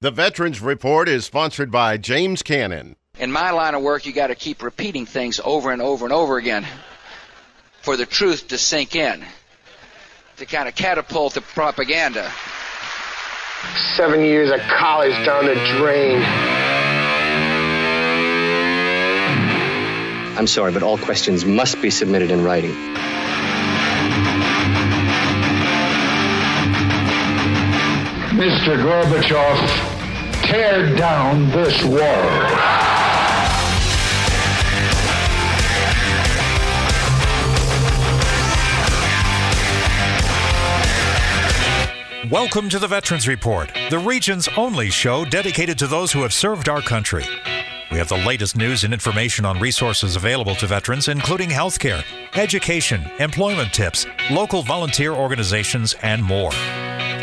The Veterans Report is sponsored by James Cannon. In my line of work, you got to keep repeating things over and over and over again for the truth to sink in, to kind of catapult the propaganda. Seven years of college down the drain. I'm sorry, but all questions must be submitted in writing. Mr. Gorbachev, tear down this wall. Welcome to the Veterans Report, the region's only show dedicated to those who have served our country. We have the latest news and information on resources available to veterans, including healthcare, education, employment tips, local volunteer organizations, and more.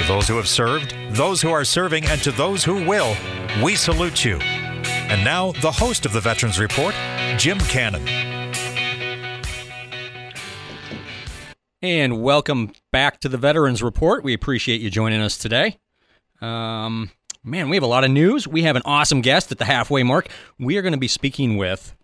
Those who have served, those who are serving, and to those who will, we salute you. And now, the host of the Veterans Report, Jim Cannon. And welcome back to the Veterans Report. We appreciate you joining us today. Um, man, we have a lot of news. We have an awesome guest at the halfway mark. We are going to be speaking with,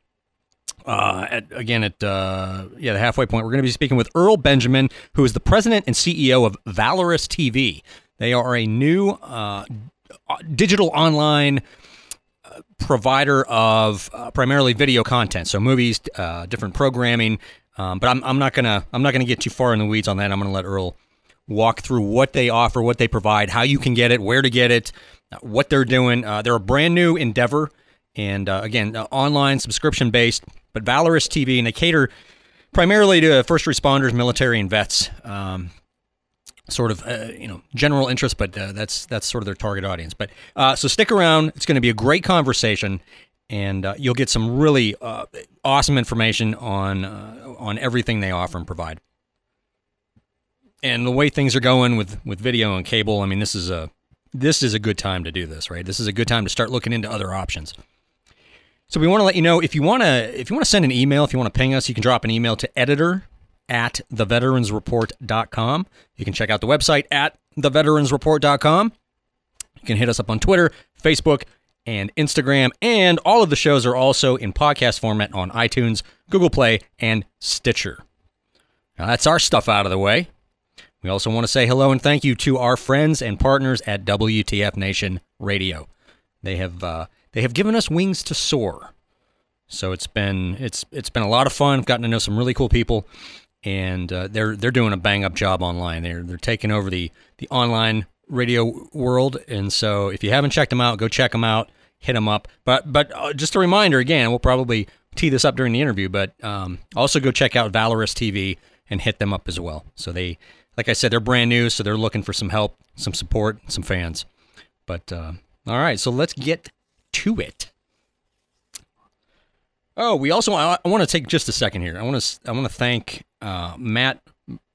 uh, at, again, at uh, yeah, the halfway point. We're going to be speaking with Earl Benjamin, who is the president and CEO of Valorous TV. They are a new uh, digital online uh, provider of uh, primarily video content, so movies, uh, different programming. Um, but I'm, I'm not gonna I'm not gonna get too far in the weeds on that. I'm gonna let Earl walk through what they offer, what they provide, how you can get it, where to get it, what they're doing. They're a brand new endeavor, and again, online subscription based, but Valorous TV, and they cater primarily to first responders, military, and vets. Um, sort of uh, you know general interest, but uh, that's that's sort of their target audience. But uh, so stick around; it's going to be a great conversation, and uh, you'll get some really uh, awesome information on uh, on everything they offer and provide. And the way things are going with with video and cable, I mean, this is a this is a good time to do this, right? This is a good time to start looking into other options. So we want to let you know if you want to if you want to send an email, if you want to ping us, you can drop an email to editor at theveteransreport.com. You can check out the website at theveteransreport.com. You can hit us up on Twitter, Facebook, and Instagram. And all of the shows are also in podcast format on iTunes, Google Play, and Stitcher. Now that's our stuff out of the way. We also want to say hello and thank you to our friends and partners at WTF Nation Radio. They have uh, they have given us wings to soar. So it's been it's it's been a lot of fun. I've gotten to know some really cool people, and uh, they're they're doing a bang up job online. They're they're taking over the the online radio world. And so if you haven't checked them out, go check them out, hit them up. But but uh, just a reminder again, we'll probably tee this up during the interview, but um, also go check out Valorous TV and hit them up as well. So they, like I said, they're brand new, so they're looking for some help, some support, some fans. But uh, all right, so let's get to it. Oh, we also I, I want to take just a second here. I want to I want to thank uh, Matt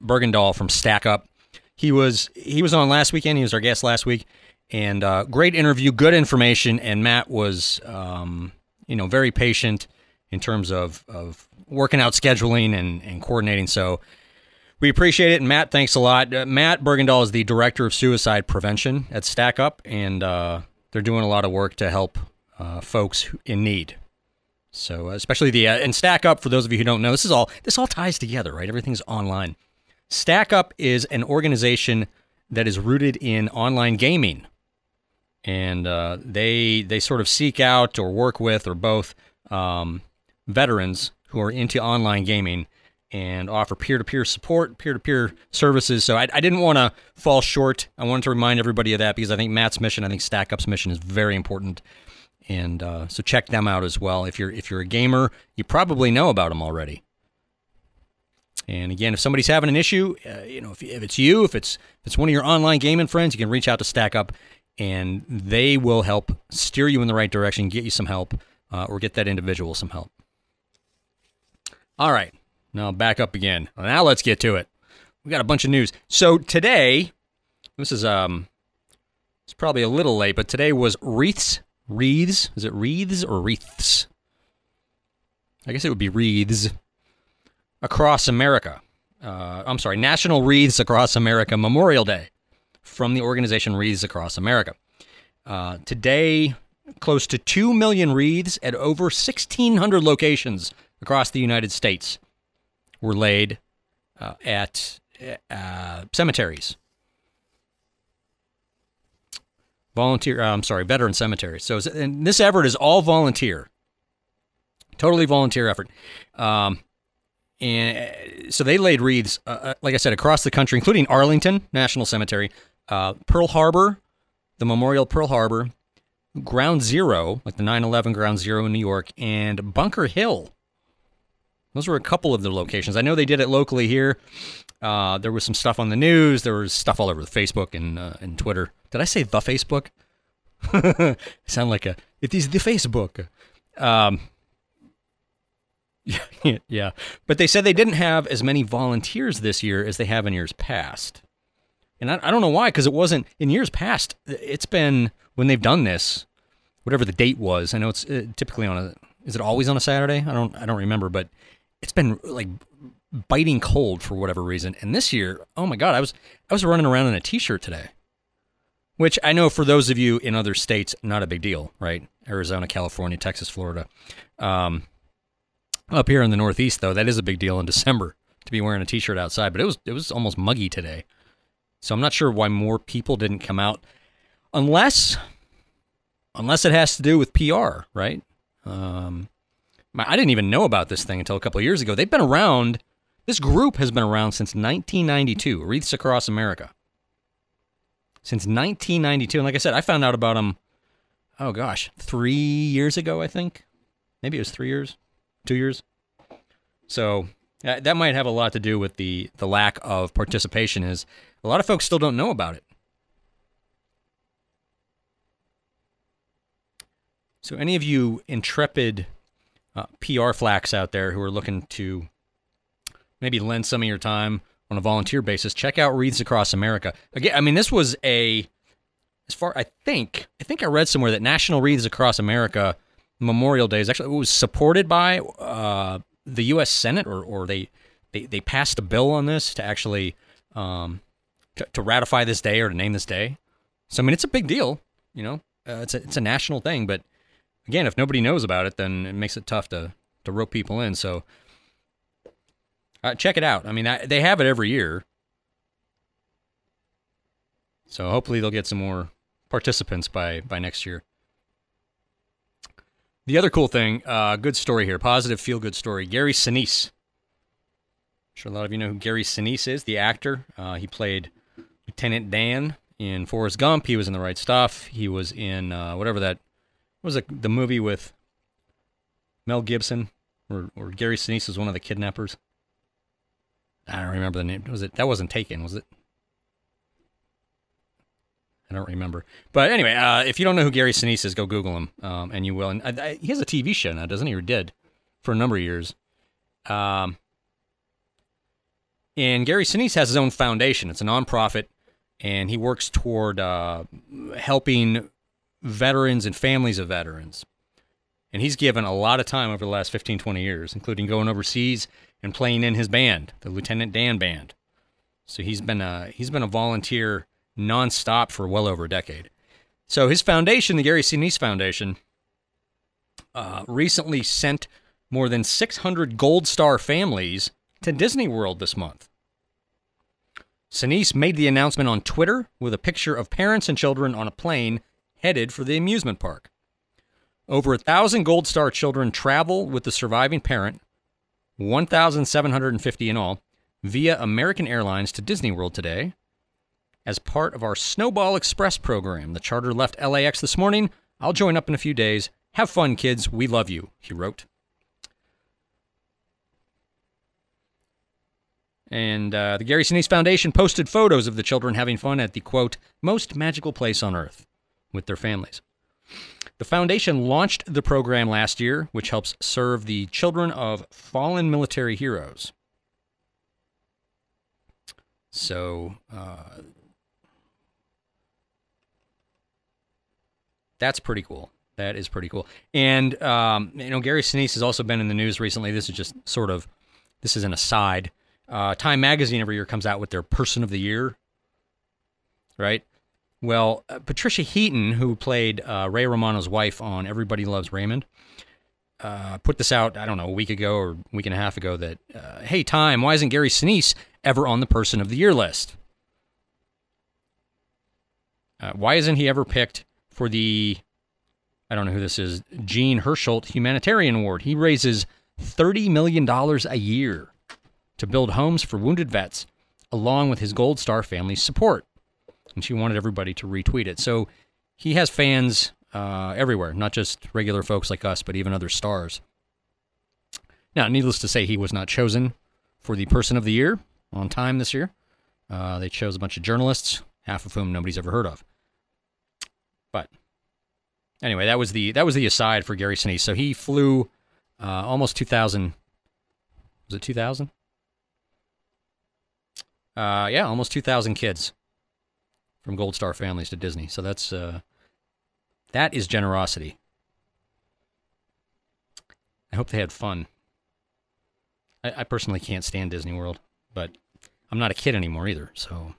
Bergendahl from Stack Up. He was he was on last weekend. He was our guest last week, and uh, great interview, good information. And Matt was um, you know very patient in terms of of working out scheduling and and coordinating. So we appreciate it. And Matt, thanks a lot. Uh, Matt Bergendahl is the director of suicide prevention at Stack Up, and uh, they're doing a lot of work to help uh, folks in need. So, uh, especially the uh, and Stack Up. For those of you who don't know, this is all this all ties together, right? Everything's online. Stack Up is an organization that is rooted in online gaming, and uh, they they sort of seek out or work with or both um, veterans who are into online gaming and offer peer-to-peer support, peer-to-peer services. So I, I didn't want to fall short. I wanted to remind everybody of that because I think Matt's mission, I think Stack Up's mission is very important and uh, so check them out as well. If you're if you're a gamer, you probably know about them already. And again, if somebody's having an issue, uh, you know, if, if it's you, if it's if it's one of your online gaming friends, you can reach out to Stack Up, and they will help steer you in the right direction, get you some help, uh, or get that individual some help. All right, now back up again. Now let's get to it. We got a bunch of news. So today, this is um, it's probably a little late, but today was Wreaths wreaths. Is it wreaths or wreaths? I guess it would be wreaths across America. Uh, I'm sorry, National Wreaths Across America Memorial Day from the organization Wreaths Across America. Uh, today, close to 2 million wreaths at over 1,600 locations across the United States were laid uh, at uh, cemeteries. Volunteer, uh, I'm sorry, veteran cemeteries. So and this effort is all volunteer, totally volunteer effort. Um, and uh, so they laid wreaths, uh, uh, like I said, across the country, including Arlington National Cemetery, uh, Pearl Harbor, the Memorial Pearl Harbor, Ground Zero, like the 9 11 Ground Zero in New York, and Bunker Hill. Those were a couple of the locations. I know they did it locally here. Uh, there was some stuff on the news. There was stuff all over the Facebook and uh, and Twitter. Did I say the Facebook? Sound like a it is the Facebook. Um, yeah, yeah, but they said they didn't have as many volunteers this year as they have in years past, and I, I don't know why. Because it wasn't in years past. It's been when they've done this, whatever the date was. I know it's uh, typically on a. Is it always on a Saturday? I don't. I don't remember, but it's been like biting cold for whatever reason. And this year, oh my god, I was I was running around in a t-shirt today. Which I know for those of you in other states, not a big deal, right? Arizona, California, Texas, Florida. Um, up here in the Northeast, though, that is a big deal in December to be wearing a t-shirt outside. But it was it was almost muggy today, so I'm not sure why more people didn't come out, unless unless it has to do with PR, right? Um, I didn't even know about this thing until a couple years ago. They've been around. This group has been around since 1992. Wreaths Across America. Since 1992, and like I said, I found out about them. Oh gosh, three years ago, I think. Maybe it was three years, two years. So uh, that might have a lot to do with the the lack of participation. Is a lot of folks still don't know about it. So any of you intrepid uh, PR flacks out there who are looking to maybe lend some of your time on a volunteer basis, check out Wreaths Across America. Again, I mean, this was a as far I think I think I read somewhere that National Wreaths Across America Memorial Day is actually was supported by uh, the U.S. Senate, or or they, they they passed a bill on this to actually um, to, to ratify this day or to name this day. So I mean, it's a big deal. You know, uh, it's a it's a national thing, but again, if nobody knows about it, then it makes it tough to to rope people in. So uh, check it out. I mean, I, they have it every year, so hopefully they'll get some more participants by by next year. The other cool thing, uh, good story here, positive feel good story. Gary Sinise. I'm sure a lot of you know who Gary Sinise is, the actor. Uh, he played Lieutenant Dan in Forrest Gump. He was in The Right Stuff. He was in uh, whatever that was it the movie with Mel Gibson, or, or Gary Sinise was one of the kidnappers. I don't remember the name. Was it that wasn't Taken? Was it? I don't remember. But anyway, uh, if you don't know who Gary Sinise is, go Google him, um, and you will. And I, I, he has a TV show now, doesn't he? Or did for a number of years. Um, and Gary Sinise has his own foundation. It's a nonprofit, and he works toward uh, helping veterans and families of veterans. And he's given a lot of time over the last 15, 20 years, including going overseas and playing in his band, the Lieutenant Dan Band. So he's been a, he's been a volunteer nonstop for well over a decade. So his foundation, the Gary Sinise Foundation, uh, recently sent more than 600 Gold Star families to Disney World this month. Sinise made the announcement on Twitter with a picture of parents and children on a plane headed for the amusement park. Over a thousand Gold Star children travel with the surviving parent, 1,750 in all, via American Airlines to Disney World today as part of our Snowball Express program. The charter left LAX this morning. I'll join up in a few days. Have fun, kids. We love you, he wrote. And uh, the Gary Sinise Foundation posted photos of the children having fun at the quote, most magical place on earth with their families. The foundation launched the program last year, which helps serve the children of fallen military heroes. So, uh, that's pretty cool. That is pretty cool. And, um, you know, Gary Sinise has also been in the news recently. This is just sort of, this is an aside. Uh, Time Magazine every year comes out with their Person of the Year, right? Well, uh, Patricia Heaton, who played uh, Ray Romano's wife on Everybody Loves Raymond, uh, put this out, I don't know, a week ago or a week and a half ago that, uh, hey, time, why isn't Gary Sinise ever on the Person of the Year list? Uh, why isn't he ever picked for the, I don't know who this is, Jean Hersholt Humanitarian Award? He raises $30 million a year to build homes for wounded vets, along with his Gold Star family's support. And she wanted everybody to retweet it. So he has fans uh, everywhere, not just regular folks like us, but even other stars. Now, needless to say, he was not chosen for the Person of the Year on time this year. Uh, they chose a bunch of journalists, half of whom nobody's ever heard of. But anyway, that was the that was the aside for Gary Sinise. So he flew uh, almost 2,000. Was it 2,000? Uh, yeah, almost 2,000 kids from Gold Star families to Disney. So that's uh, that is generosity. I hope they had fun. I, I personally can't stand Disney World, but I'm not a kid anymore either, so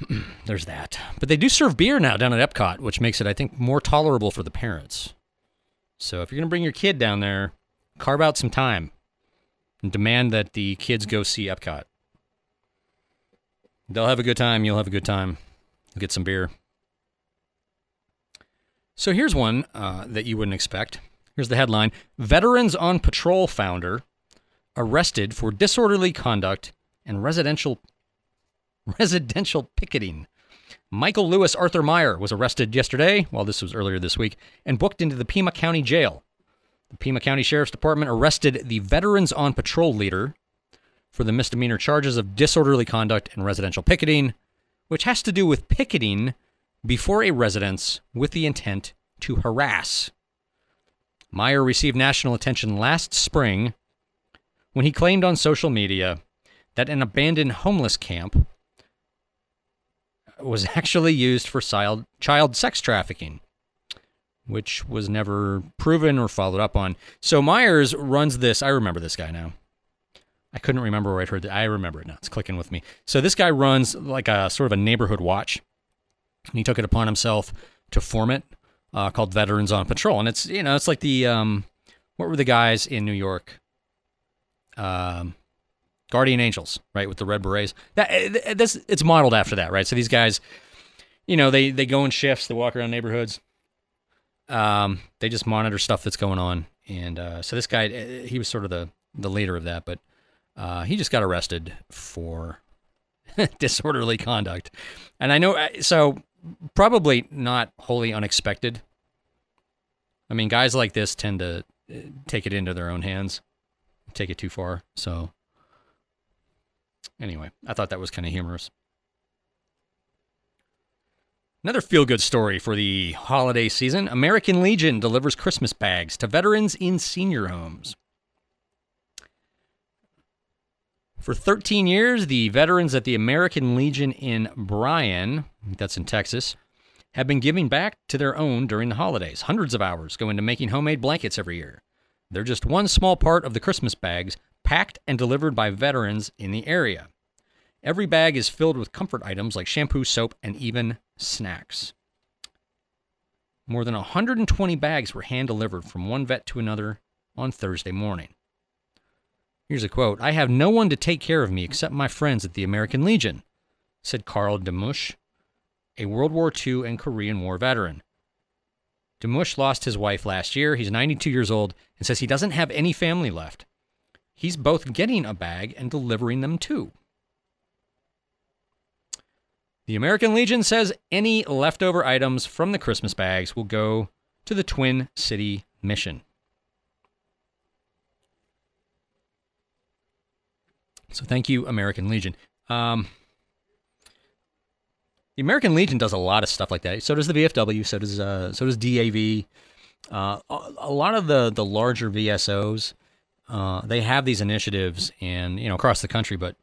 there's that. But they do serve beer now down at Epcot, which makes it, I think, more tolerable for the parents. So if you're to bring your kid down there, carve out some time and demand that the kids go see Epcot. They'll have a good time. You'll have a good time. You'll get some beer. So here's one uh, that you wouldn't expect. Here's the headline Veterans on Patrol founder arrested for disorderly conduct and residential residential picketing. Michael Lewis Arthur Meyer was arrested yesterday, well, this was earlier this week, and booked into the Pima County Jail. The Pima County Sheriff's Department arrested the Veterans on Patrol leader for the misdemeanor charges of disorderly conduct and residential picketing, which has to do with picketing before a residence with the intent to harass. Meyer received national attention last spring when he claimed on social media that an abandoned homeless camp was actually used for child, sex trafficking, which was never proven or followed up on. So Myers runs this. I remember this guy now. I couldn't remember where I'd heard that. I remember it now. It's clicking with me. So this guy runs like a sort of a neighborhood watch. And he took it upon himself to form it, uh, called Veterans on Patrol, and it's you know it's like the um, what were the guys in New York? Um, Guardian Angels, right, with the red berets. That eh, this it's modeled after that, right? So these guys, you know, they they go in shifts, they walk around neighborhoods. Um, they just monitor stuff that's going on, and uh, so this guy, eh, he was sort of the the leader of that, but uh, he just got arrested for disorderly conduct, and I know eh, so probably not wholly unexpected. I mean, guys like this tend to take it into their own hands, take it too far, so. Anyway, I thought that was kind of humorous. Another feel good story for the holiday season American Legion delivers Christmas bags to veterans in senior homes. For 13 years, the veterans at the American Legion in Bryan, that's in Texas, have been giving back to their own during the holidays. Hundreds of hours go into making homemade blankets every year. They're just one small part of the Christmas bags packed and delivered by veterans in the area. Every bag is filled with comfort items like shampoo, soap, and even snacks. More than 120 bags were hand delivered from one vet to another on Thursday morning. Here's a quote I have no one to take care of me except my friends at the American Legion, said Carl Demush, a World War II and Korean War veteran. Demush lost his wife last year. He's 92 years old and says he doesn't have any family left. He's both getting a bag and delivering them too. The American Legion says any leftover items from the Christmas bags will go to the Twin City mission. So thank you, American Legion. Um, the American Legion does a lot of stuff like that. So does the VFW. So does uh, so does DAV. Uh, a lot of the the larger VSOs, uh, they have these initiatives, and you know across the country. But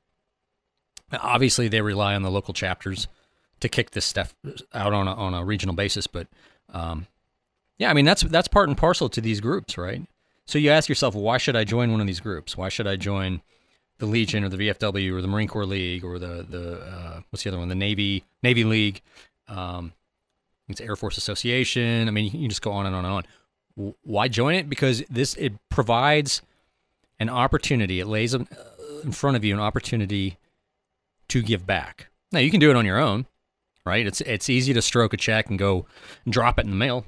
obviously, they rely on the local chapters to kick this stuff out on a, on a regional basis. But um, yeah, I mean that's that's part and parcel to these groups, right? So you ask yourself, why should I join one of these groups? Why should I join the Legion or the VFW or the Marine Corps League or the the uh, what's the other one? The Navy Navy League. Um, it's Air Force Association. I mean, you can just go on and on and on. Why join it? Because this it provides an opportunity. It lays in front of you an opportunity to give back. Now you can do it on your own, right? It's it's easy to stroke a check and go drop it in the mail.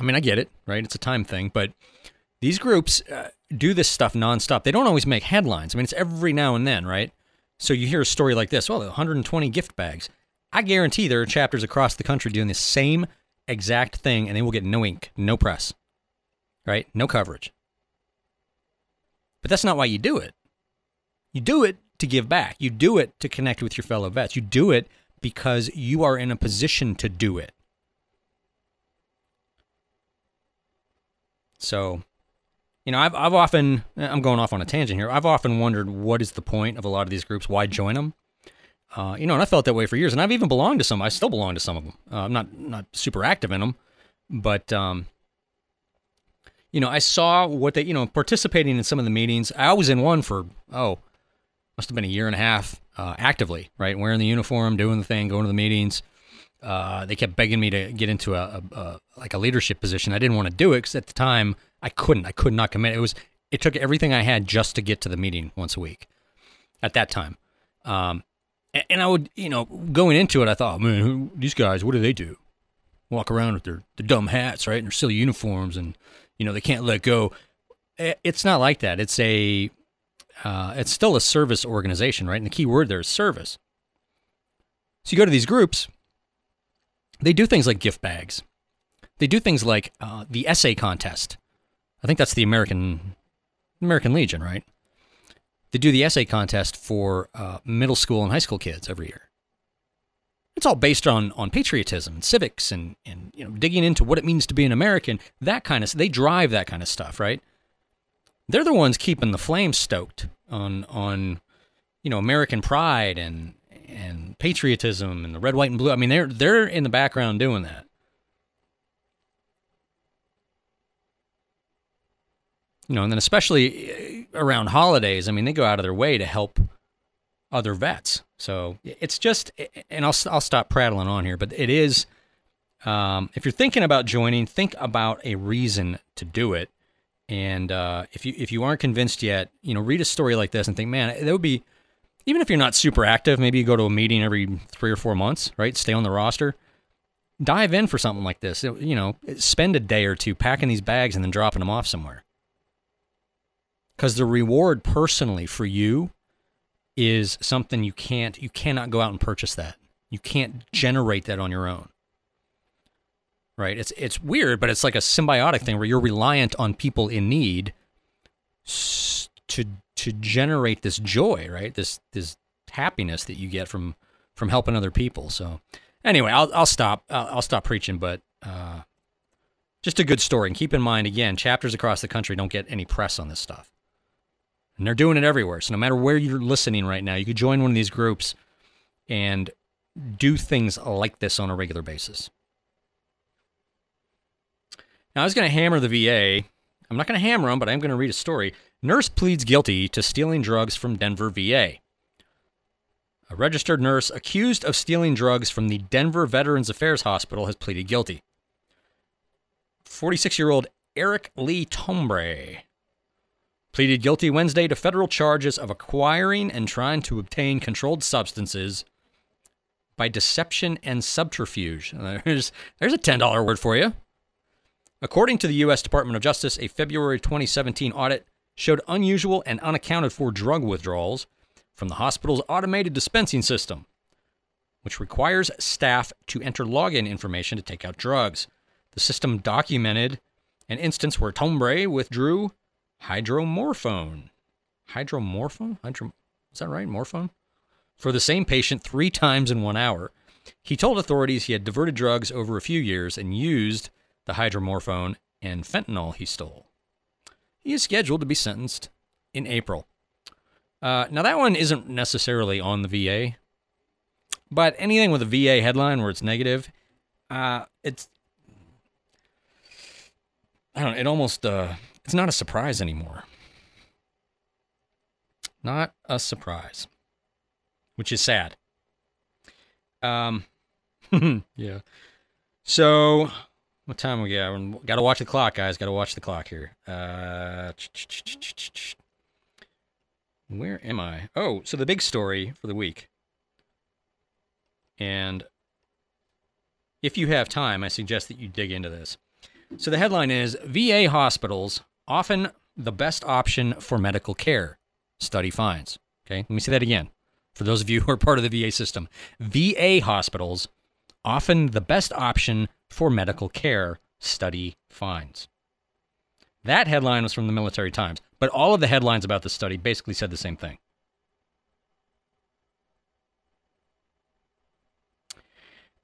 I mean, I get it, right? It's a time thing, but these groups uh, do this stuff nonstop. They don't always make headlines. I mean, it's every now and then, right? So you hear a story like this, well, 120 gift bags. I guarantee there are chapters across the country doing the same exact thing and they will get no ink, no press, right? No coverage. But that's not why you do it. You do it to give back. You do it to connect with your fellow vets. You do it because you are in a position to do it. So, you know, I've, I've often, I'm going off on a tangent here. I've often wondered what is the point of a lot of these groups? Why join them? Uh, you know, and I felt that way for years, and I've even belonged to some. I still belong to some of them. Uh, I'm not not super active in them, but um, you know, I saw what they, you know, participating in some of the meetings. I was in one for oh, must have been a year and a half uh, actively, right, wearing the uniform, doing the thing, going to the meetings. Uh, they kept begging me to get into a, a, a like a leadership position. I didn't want to do it because at the time I couldn't. I could not commit. It was it took everything I had just to get to the meeting once a week. At that time, um, and, and, I would you know going into it, I thought, man, who, these guys, what do they do? Walk around with their, their dumb hats, right, and their silly uniforms, and you know they can't let go. It's not like that. It's a uh, it's still a service organization, right? And the key word there is service. So you go to these groups they do things like gift bags. They do things like uh, the essay contest. I think that's the American American Legion, right? They do the essay contest for uh, middle school and high school kids every year. It's all based on on patriotism and civics and and you know digging into what it means to be an American. That kind of they drive that kind of stuff, right? They're the ones keeping the flame stoked on on you know American pride and and patriotism and the red, white, and blue. I mean, they're they're in the background doing that. You know, and then especially uh, around holidays, I mean, they go out of their way to help other vets. So it's just, and I'll I'll stop prattling on here, but it is. Um, if you're thinking about joining, think about a reason to do it. And uh, if you if you aren't convinced yet, you know, read a story like this and think, man, that would be even if you're not super active, maybe you go to a meeting every three or four months, right? Stay on the roster. Dive in for something like this. You know, spend a day or two packing these bags and then dropping them off somewhere. Because the reward personally for you is something you can't, you cannot go out and purchase that. You can't generate that on your own. Right? It's it's weird, but it's like a symbiotic thing where you're reliant on people in need to to generate this joy, right? This this happiness that you get from from helping other people. So anyway, I'll I'll stop I'll, I'll stop preaching, but uh, just a good story. And keep in mind, again, chapters across the country don't get any press on this stuff, and they're doing it everywhere. So no matter where you're listening right now, you could join one of these groups and do things like this on a regular basis. Now I was going to hammer the VA. I'm not going to hammer them, but I'm going to read a story. Nurse pleads guilty to stealing drugs from Denver VA. A registered nurse accused of stealing drugs from the Denver Veterans Affairs Hospital has pleaded guilty. 46 year old Eric Lee Tombre pleaded guilty Wednesday to federal charges of acquiring and trying to obtain controlled substances by deception and subterfuge. There's, there's a $10 word for you. According to the U.S. Department of Justice, a February 2017 audit showed unusual and unaccounted for drug withdrawals from the hospital's automated dispensing system, which requires staff to enter login information to take out drugs. The system documented an instance where Tombre withdrew hydromorphone. Hydromorphone? Hydro, is that right? Morphone? For the same patient three times in one hour. He told authorities he had diverted drugs over a few years and used the hydromorphone and fentanyl he stole. He is scheduled to be sentenced in April. Uh, now, that one isn't necessarily on the VA, but anything with a VA headline where it's negative, uh, it's I don't know, it almost uh, it's not a surprise anymore. Not a surprise, which is sad. Um, yeah. So, what time we got? Got to watch the clock, guys. Got to watch the clock here. Uh, where am I? Oh, so the big story for the week. And if you have time, I suggest that you dig into this. So the headline is VA hospitals often the best option for medical care, study finds. Okay, let me say that again. For those of you who are part of the VA system, VA hospitals often the best option for medical care, study finds. That headline was from the Military Times, but all of the headlines about the study basically said the same thing.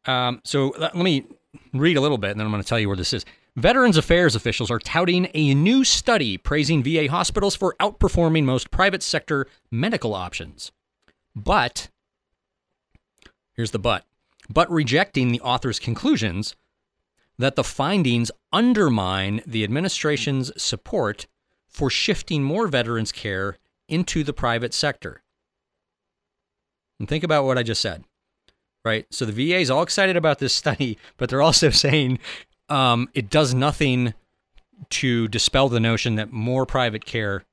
Um, so let, let me read a little bit, and then I'm going to tell you where this is. Veterans Affairs officials are touting a new study praising VA hospitals for outperforming most private sector medical options. But, here's the but, but rejecting the author's conclusions that the findings undermine the administration's support for shifting more veterans care into the private sector. And think about what I just said, right? So the VA is all excited about this study, but they're also saying um, it does nothing to dispel the notion that more private care,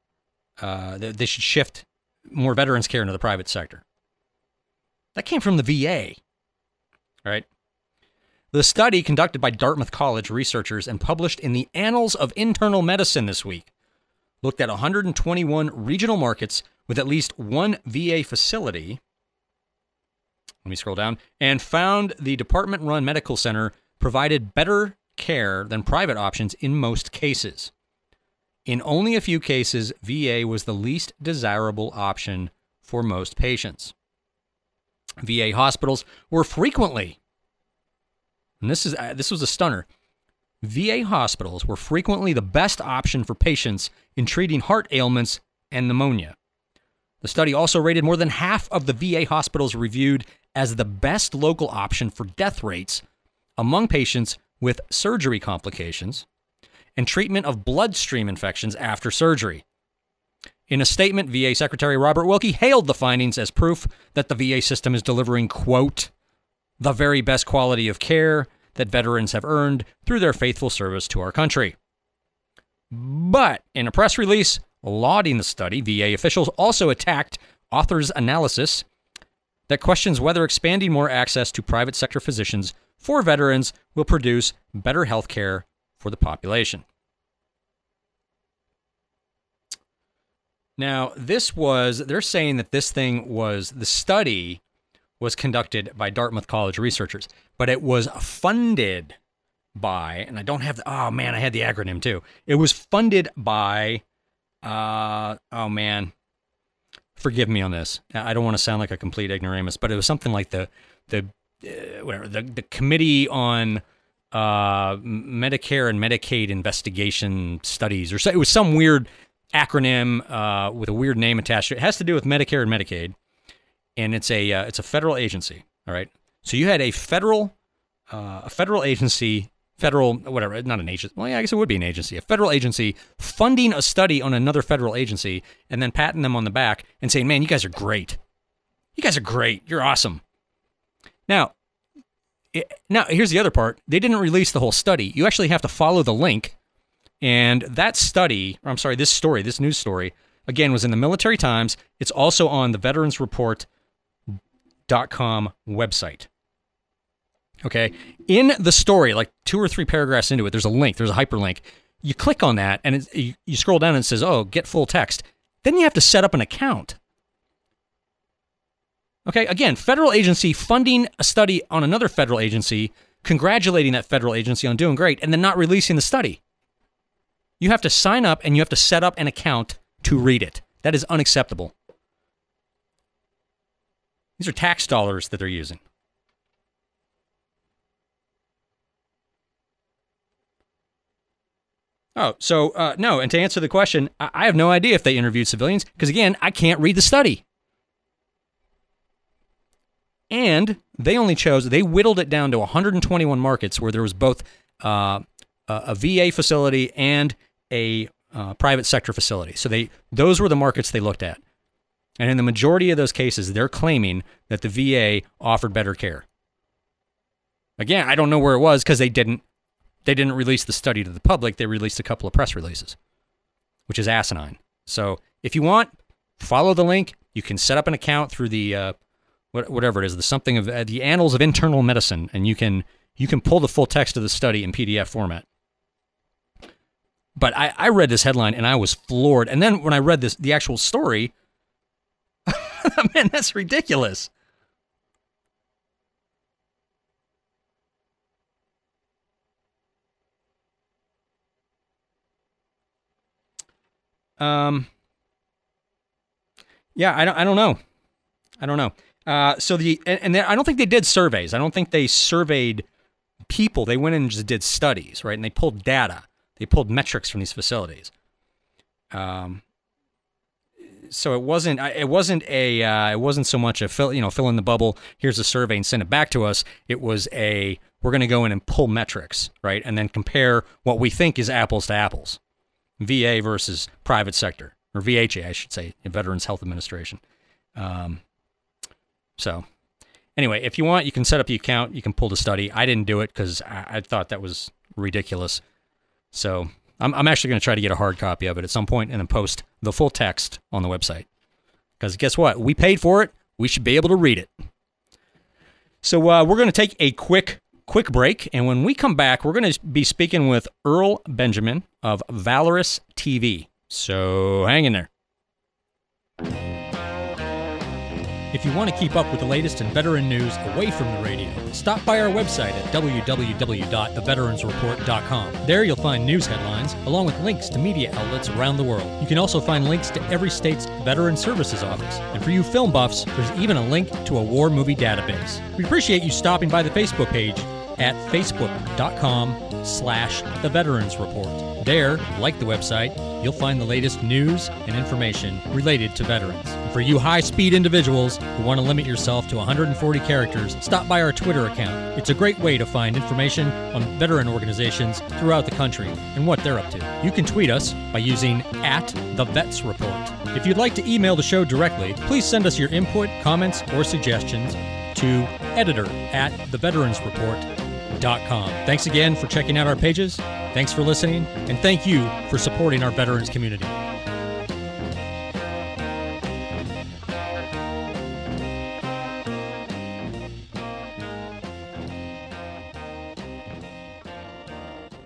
uh, that they should shift more veterans care into the private sector. That came from the VA, right? The study, conducted by Dartmouth College researchers and published in the Annals of Internal Medicine this week, looked at 121 regional markets with at least one VA facility. Let me scroll down and found the department run medical center provided better care than private options in most cases. In only a few cases, VA was the least desirable option for most patients. VA hospitals were frequently and this is uh, this was a stunner. VA hospitals were frequently the best option for patients in treating heart ailments and pneumonia. The study also rated more than half of the VA hospitals reviewed as the best local option for death rates among patients with surgery complications and treatment of bloodstream infections after surgery. In a statement, VA Secretary Robert Wilkie hailed the findings as proof that the VA system is delivering, quote, the very best quality of care that veterans have earned through their faithful service to our country. But in a press release lauding the study, VA officials also attacked authors' analysis that questions whether expanding more access to private sector physicians for veterans will produce better health care for the population. Now, this was, they're saying that this thing was the study was conducted by Dartmouth College researchers, but it was funded by, and I don't have the, oh man, I had the acronym too. It was funded by, uh, oh man, forgive me on this. I don't want to sound like a complete ignoramus, but it was something like the, the, uh, whatever, the, the committee on, uh, Medicare and Medicaid investigation studies, or so, it was some weird acronym uh, with a weird name attached to it. It has to do with Medicare and Medicaid and it's a uh, it's a federal agency. All right, so you had a federal uh, a federal agency, federal whatever, not an agency. Well, yeah, I guess it would be an agency, a federal agency funding a study on another federal agency, and then patting them on the back and saying, "Man, you guys are great. You guys are great. You're awesome." Now, now here's the other part. They didn't release the whole study. You actually have to follow the link, and that study, or I'm sorry, this story, this news story, again was in the Military Times. It's also on the Veterans Report com website. Okay. In the story, like two or three paragraphs into it, there's a link, there's a hyperlink. You click on that and you, you scroll down and it says, oh, get full text. Then you have to set up an account. Okay. Again, federal agency funding a study on another federal agency, congratulating that federal agency on doing great, and then not releasing the study. You have to sign up and you have to set up an account to read it. That is unacceptable. These are tax dollars that they're using. Oh, so uh, no. And to answer the question, I, I have no idea if they interviewed civilians because, again, I can't read the study. And they only chose, they whittled it down to 121 markets where there was both uh, a VA facility and a uh, private sector facility. So they those were the markets they looked at. And in the majority of those cases, they're claiming that the VA offered better care. Again, I don't know where it was because they didn't they didn't release the study to the public. They released a couple of press releases, which is asinine. So if you want, follow the link. You can set up an account through the uh, whatever it is, the something of uh, the Annals of Internal Medicine, and you can you can pull the full text of the study in PDF format. But I, I read this headline and I was floored. And then when I read this the actual story, man, that's ridiculous. Um. Yeah, I don't. I don't know. I don't know. Uh, so the and, and I don't think they did surveys. I don't think they surveyed people. They went and just did studies, right? And they pulled data. They pulled metrics from these facilities. Um. So it wasn't. It wasn't a. Uh, it wasn't so much a fill. You know, fill in the bubble. Here's a survey and send it back to us. It was a. We're going to go in and pull metrics, right, and then compare what we think is apples to apples. VA versus private sector, or VHA, I should say, Veterans Health Administration. Um, so, anyway, if you want, you can set up the account. You can pull the study. I didn't do it because I, I, thought that was ridiculous. So, I'm, I'm actually going to try to get a hard copy of it at some point and then post the full text on the website. Because guess what? We paid for it. We should be able to read it. So, uh, we're going to take a quick quick break. And when we come back, we're going to be speaking with Earl Benjamin of Valorous TV. So hang in there. If you want to keep up with the latest in veteran news away from the radio, stop by our website at www.theveteransreport.com. There you'll find news headlines along with links to media outlets around the world. You can also find links to every state's Veteran Services Office. And for you film buffs, there's even a link to a war movie database. We appreciate you stopping by the Facebook page at facebook.com slash the Veterans Report. There, like the website, you'll find the latest news and information related to veterans. For you high-speed individuals who want to limit yourself to 140 characters, stop by our Twitter account. It's a great way to find information on veteran organizations throughout the country and what they're up to. You can tweet us by using at the Vets Report. If you'd like to email the show directly, please send us your input, comments, or suggestions to editor at Thanks again for checking out our pages. Thanks for listening, and thank you for supporting our veterans community.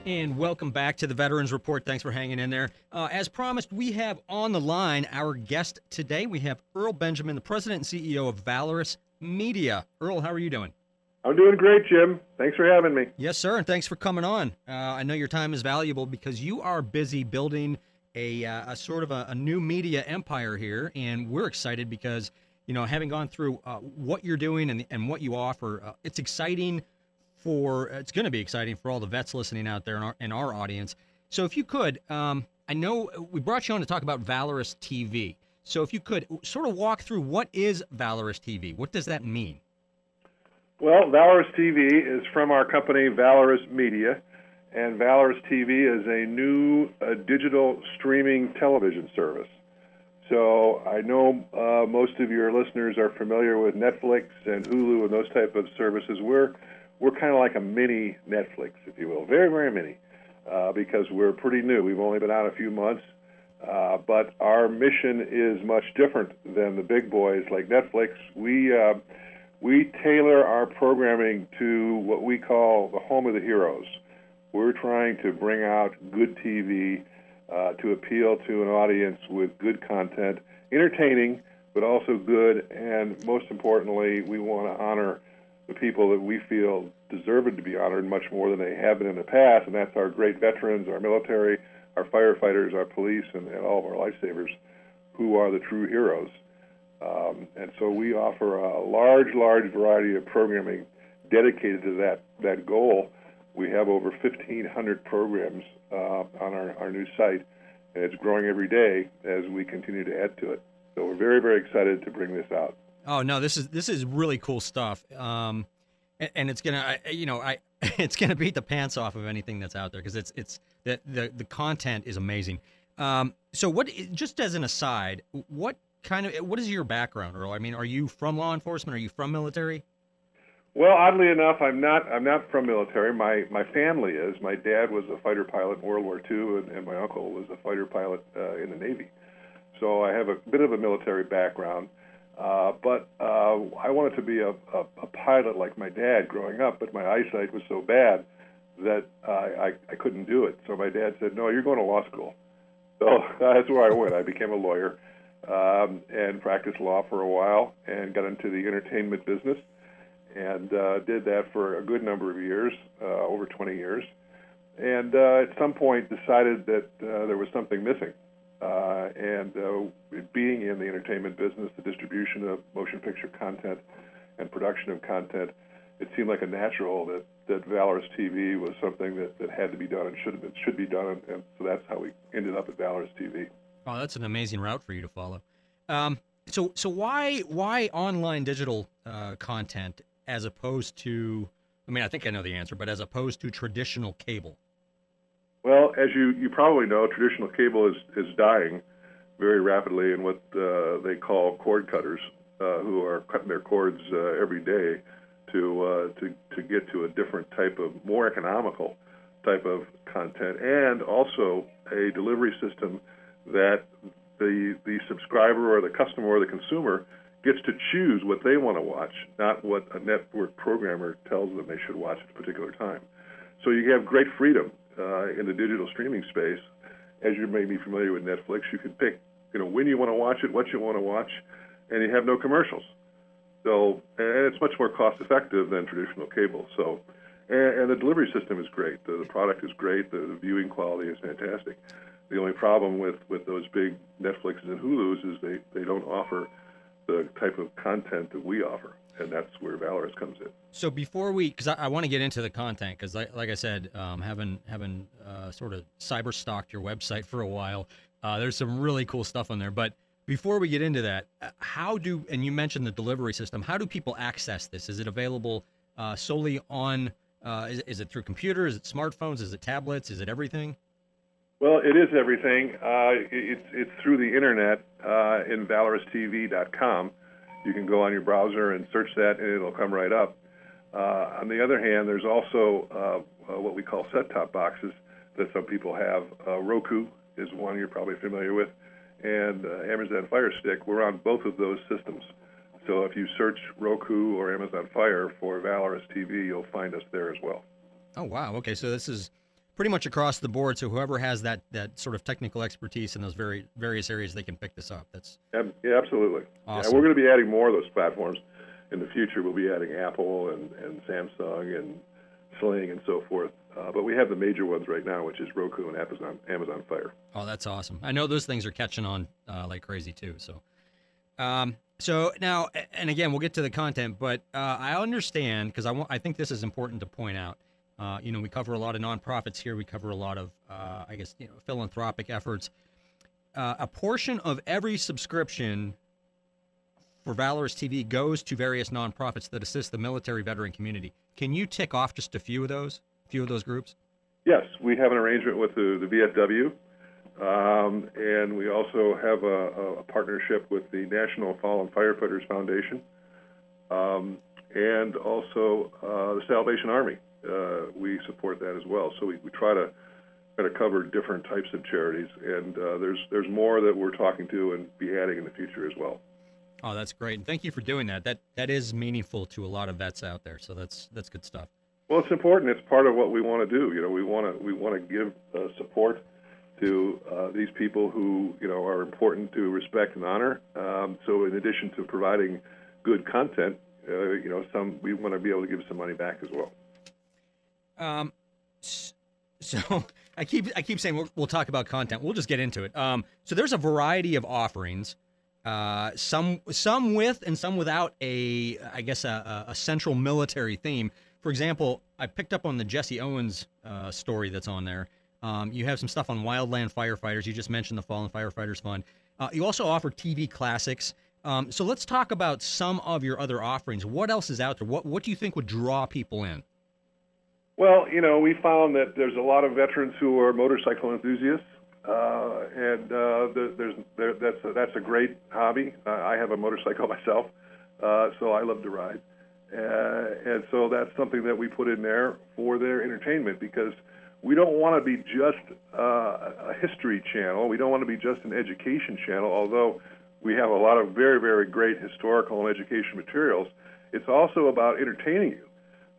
And welcome back to the Veterans Report. Thanks for hanging in there. Uh, as promised, we have on the line our guest today. We have Earl Benjamin, the president and CEO of Valorous Media. Earl, how are you doing? I'm doing great, Jim. Thanks for having me. Yes, sir, and thanks for coming on. Uh, I know your time is valuable because you are busy building a, uh, a sort of a, a, new media empire here, and we're excited because you know having gone through uh, what you're doing and, and what you offer, uh, it's exciting for it's going to be exciting for all the vets listening out there in our, in our audience. So if you could, um, I know we brought you on to talk about Valorous TV. So if you could sort of walk through what is Valorous TV, what does that mean? Well, Valorous TV is from our company, Valorous Media, and Valorous TV is a new uh, digital streaming television service. So I know uh, most of your listeners are familiar with Netflix and Hulu and those type of services. We're we're kind of like a mini Netflix, if you will, very very mini, uh, because we're pretty new. We've only been out a few months, uh, but our mission is much different than the big boys like Netflix. We uh, we tailor our programming to what we call the home of the heroes. We're trying to bring out good TV uh, to appeal to an audience with good content, entertaining, but also good. And most importantly, we want to honor the people that we feel deserve to be honored much more than they have been in the past, and that's our great veterans, our military, our firefighters, our police, and, and all of our lifesavers, who are the true heroes. Um, and so we offer a large, large variety of programming dedicated to that, that goal. We have over 1,500 programs uh, on our, our new site, and it's growing every day as we continue to add to it. So we're very, very excited to bring this out. Oh no, this is this is really cool stuff, um, and, and, it's gonna, you know, I it's gonna beat the pants off of anything that's out there because it's it's the, the the content is amazing. Um, so what? Just as an aside, what kind of what is your background, Earl? I mean, are you from law enforcement? Are you from military? Well, oddly enough, I'm not. I'm not from military. My my family is. My dad was a fighter pilot in World War II, and, and my uncle was a fighter pilot uh, in the Navy. So I have a bit of a military background. Uh, but uh, I wanted to be a, a, a pilot like my dad growing up, but my eyesight was so bad that I, I couldn't do it. So my dad said, "No, you're going to law school." So that's where I went. I became a lawyer um, and practiced law for a while, and got into the entertainment business, and uh, did that for a good number of years, uh, over 20 years. And uh, at some point, decided that uh, there was something missing. Uh, and uh, being in the entertainment business, the distribution of motion picture content and production of content, it seemed like a natural that, that Valorous TV was something that, that had to be done and should have been, should be done, and, and so that's how we ended up at Valorous TV. Oh, that's an amazing route for you to follow. Um, so, so why why online digital uh, content as opposed to? I mean, I think I know the answer, but as opposed to traditional cable. Well, as you, you probably know, traditional cable is, is dying very rapidly in what uh, they call cord cutters, uh, who are cutting their cords uh, every day to, uh, to, to get to a different type of, more economical type of content, and also a delivery system that the, the subscriber or the customer or the consumer gets to choose what they want to watch, not what a network programmer tells them they should watch at a particular time. So you have great freedom uh, in the digital streaming space, as you may be familiar with Netflix, you can pick, you know, when you want to watch it, what you want to watch, and you have no commercials. So, and it's much more cost effective than traditional cable. So, and, the delivery system is great. The, product is great. The viewing quality is fantastic. The only problem with, with those big Netflixes and Hulu's is they, they don't offer the type of content that we offer and that's where Valorous comes in. So before we, because I, I want to get into the content, because like, like, I said, um, having having uh, sort of cyber stalked your website for a while, uh, there's some really cool stuff on there. But before we get into that, uh, how do and you mentioned the delivery system? How do people access this? Is it available uh, solely on? Uh, is, is, it through computers? Is it smartphones? Is it tablets? Is it everything? Well, it is everything. Uh, it's it's through the internet in ValorousTV.com you can go on your browser and search that, and it'll come right up. Uh, on the other hand, there's also uh, uh, what we call set-top boxes that some people have. Uh, Roku is one you're probably familiar with, and uh, Amazon Fire Stick. We're on both of those systems. So if you search Roku or Amazon Fire for Valorous TV, you'll find us there as well. Oh wow! Okay, so this is pretty much across the board. So whoever has that that sort of technical expertise in those very various areas, they can pick this up. That's yeah, absolutely. Awesome. Yeah, we're going to be adding more of those platforms in the future. We'll be adding Apple and, and Samsung and Sling and so forth. Uh, but we have the major ones right now, which is Roku and Amazon Amazon Fire. Oh, that's awesome! I know those things are catching on uh, like crazy too. So, um, so now, and again, we'll get to the content, but uh, I understand because I want, I think this is important to point out. Uh, you know, we cover a lot of nonprofits here. We cover a lot of, uh, I guess, you know, philanthropic efforts. Uh, a portion of every subscription for Valorous TV goes to various nonprofits that assist the military veteran community. Can you tick off just a few of those, a few of those groups? Yes, we have an arrangement with the, the VFW, um, and we also have a, a, partnership with the National Fallen Firefighters Foundation, um, and also uh, the Salvation Army uh, we support that as well. So we, we try to kind of cover different types of charities, and uh, there's there's more that we're talking to and be adding in the future as well. Oh, that's great, and thank you for doing that. That that is meaningful to a lot of vets out there. So that's that's good stuff. Well, it's important. It's part of what we want to do. You know, we want to we want to give uh, support to uh, these people who you know are important to respect and honor. Um, so, in addition to providing good content, uh, you know, some we want to be able to give some money back as well. Um, so I keep I keep saying we'll, we'll, talk about content. We'll just get into it. Um, so there's a variety of offerings, uh, some some with and some without a I guess a, a, central military theme. For example, I picked up on the Jesse Owens uh, story that's on there. Um, you have some stuff on wildland firefighters. You just mentioned the Fallen Firefighters Fund. Uh, you also offer TV classics. Um, so let's talk about some of your other offerings. What else is out there? What what do you think would draw people in? Well, you know, we found that there's a lot of veterans who are motorcycle enthusiasts, Uh, and uh, there, there's there, that's a, that's a great hobby. Uh, I have a motorcycle myself, uh, so I love to ride, uh, and so that's something that we put in there for their entertainment because we don't want to be just uh, a history channel. We don't want to be just an education channel, although we have a lot of very very great historical and education materials. It's also about entertaining you,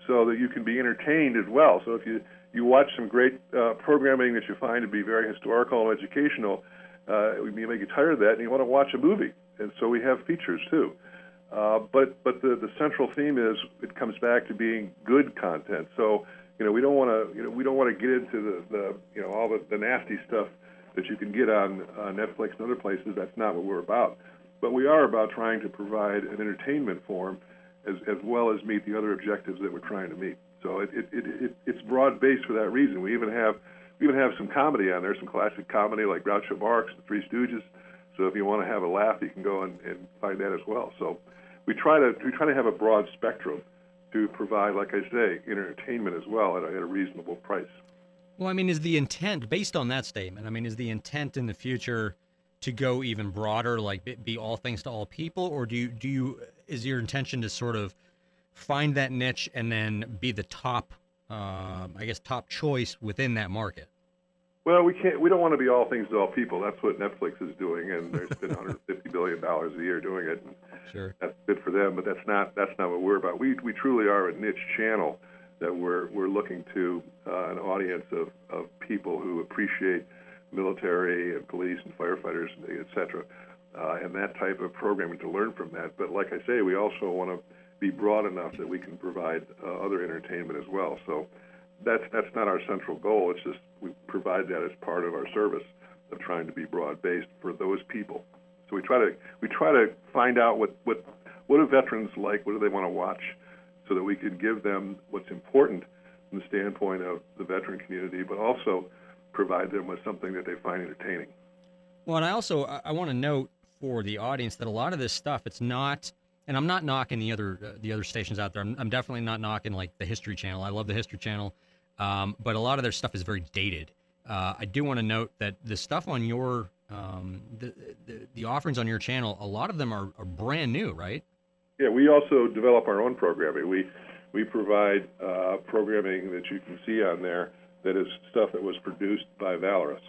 so that you can be entertained as well. So if you you watch some great uh, programming that you find to be very historical and educational, uh, you may get tired of that and you want to watch a movie. And so we have features too. Uh, but but the, the central theme is it comes back to being good content. So you know we don't want to you know we don't want to get into the, the you know all the, the nasty stuff that you can get on uh, Netflix and other places. That's not what we're about. But we are about trying to provide an entertainment form as as well as meet the other objectives that we're trying to meet. So it, it, it, it it's broad based for that reason. We even have we even have some comedy on there, some classic comedy like Groucho Marx and the Three Stooges. So if you want to have a laugh, you can go and, and find that as well. So we try to we try to have a broad spectrum to provide, like I say, entertainment as well at a, at a reasonable price. Well, I mean, is the intent based on that statement? I mean, is the intent in the future to go even broader, like be all things to all people, or do you do you is your intention to sort of find that niche and then be the top, uh, I guess, top choice within that market? Well, we can't. We don't want to be all things to all people. That's what Netflix is doing, and there's been 150 billion dollars a year doing it. Sure, that's good for them, but that's not that's not what we're about. We we truly are a niche channel that we're we're looking to uh, an audience of of people who appreciate military and police and firefighters, et cetera, uh, and that type of programming to learn from that. But like I say, we also want to be broad enough that we can provide uh, other entertainment as well. So that's that's not our central goal. It's just we provide that as part of our service of trying to be broad based for those people. So we try to we try to find out what what what do veterans like, what do they want to watch, so that we can give them what's important from the standpoint of the veteran community, but also provide them with something that they find entertaining. Well, and I also I want to note for the audience that a lot of this stuff it's not and I'm not knocking the other uh, the other stations out there. I'm, I'm, definitely not knocking like the History Channel. I love the History Channel, um, but a lot of their stuff is very dated. Uh, I do want to note that the stuff on your um, the, the, the offerings on your channel, a lot of them are, are brand new, right? Yeah, we also develop our own programming. We we provide uh, programming that you can see on there that is stuff that was produced by Valorous.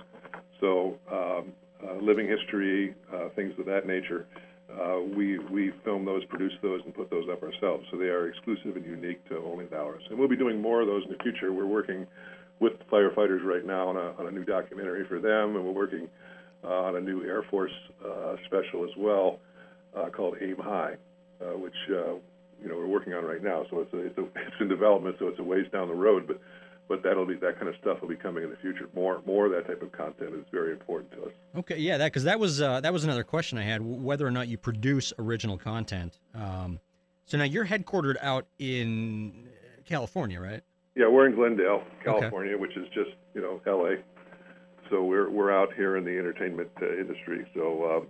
So um, uh, living history, uh, things of that nature uh, we we film those, produce those, and put those up ourselves. So they are exclusive and unique to only Valorous. And we'll be doing more of those in the future. We're working with firefighters right now on a, on a new documentary for them, and we're working uh, on a new Air Force uh, special as well uh, called Aim High, which you know we're working on right now. So it's a, it's, a, it's in development, so it's a ways down the road, but but that'll be that kind of stuff will be coming in the future. More more of that type of content is very important to us. Okay, yeah, that because that was uh, that was another question I had whether or not you produce original content. Um, so now you're headquartered out in California, right? Yeah, we're in Glendale, California, okay. which is just you know L.A. So we're we're out here in the entertainment uh, industry. So um,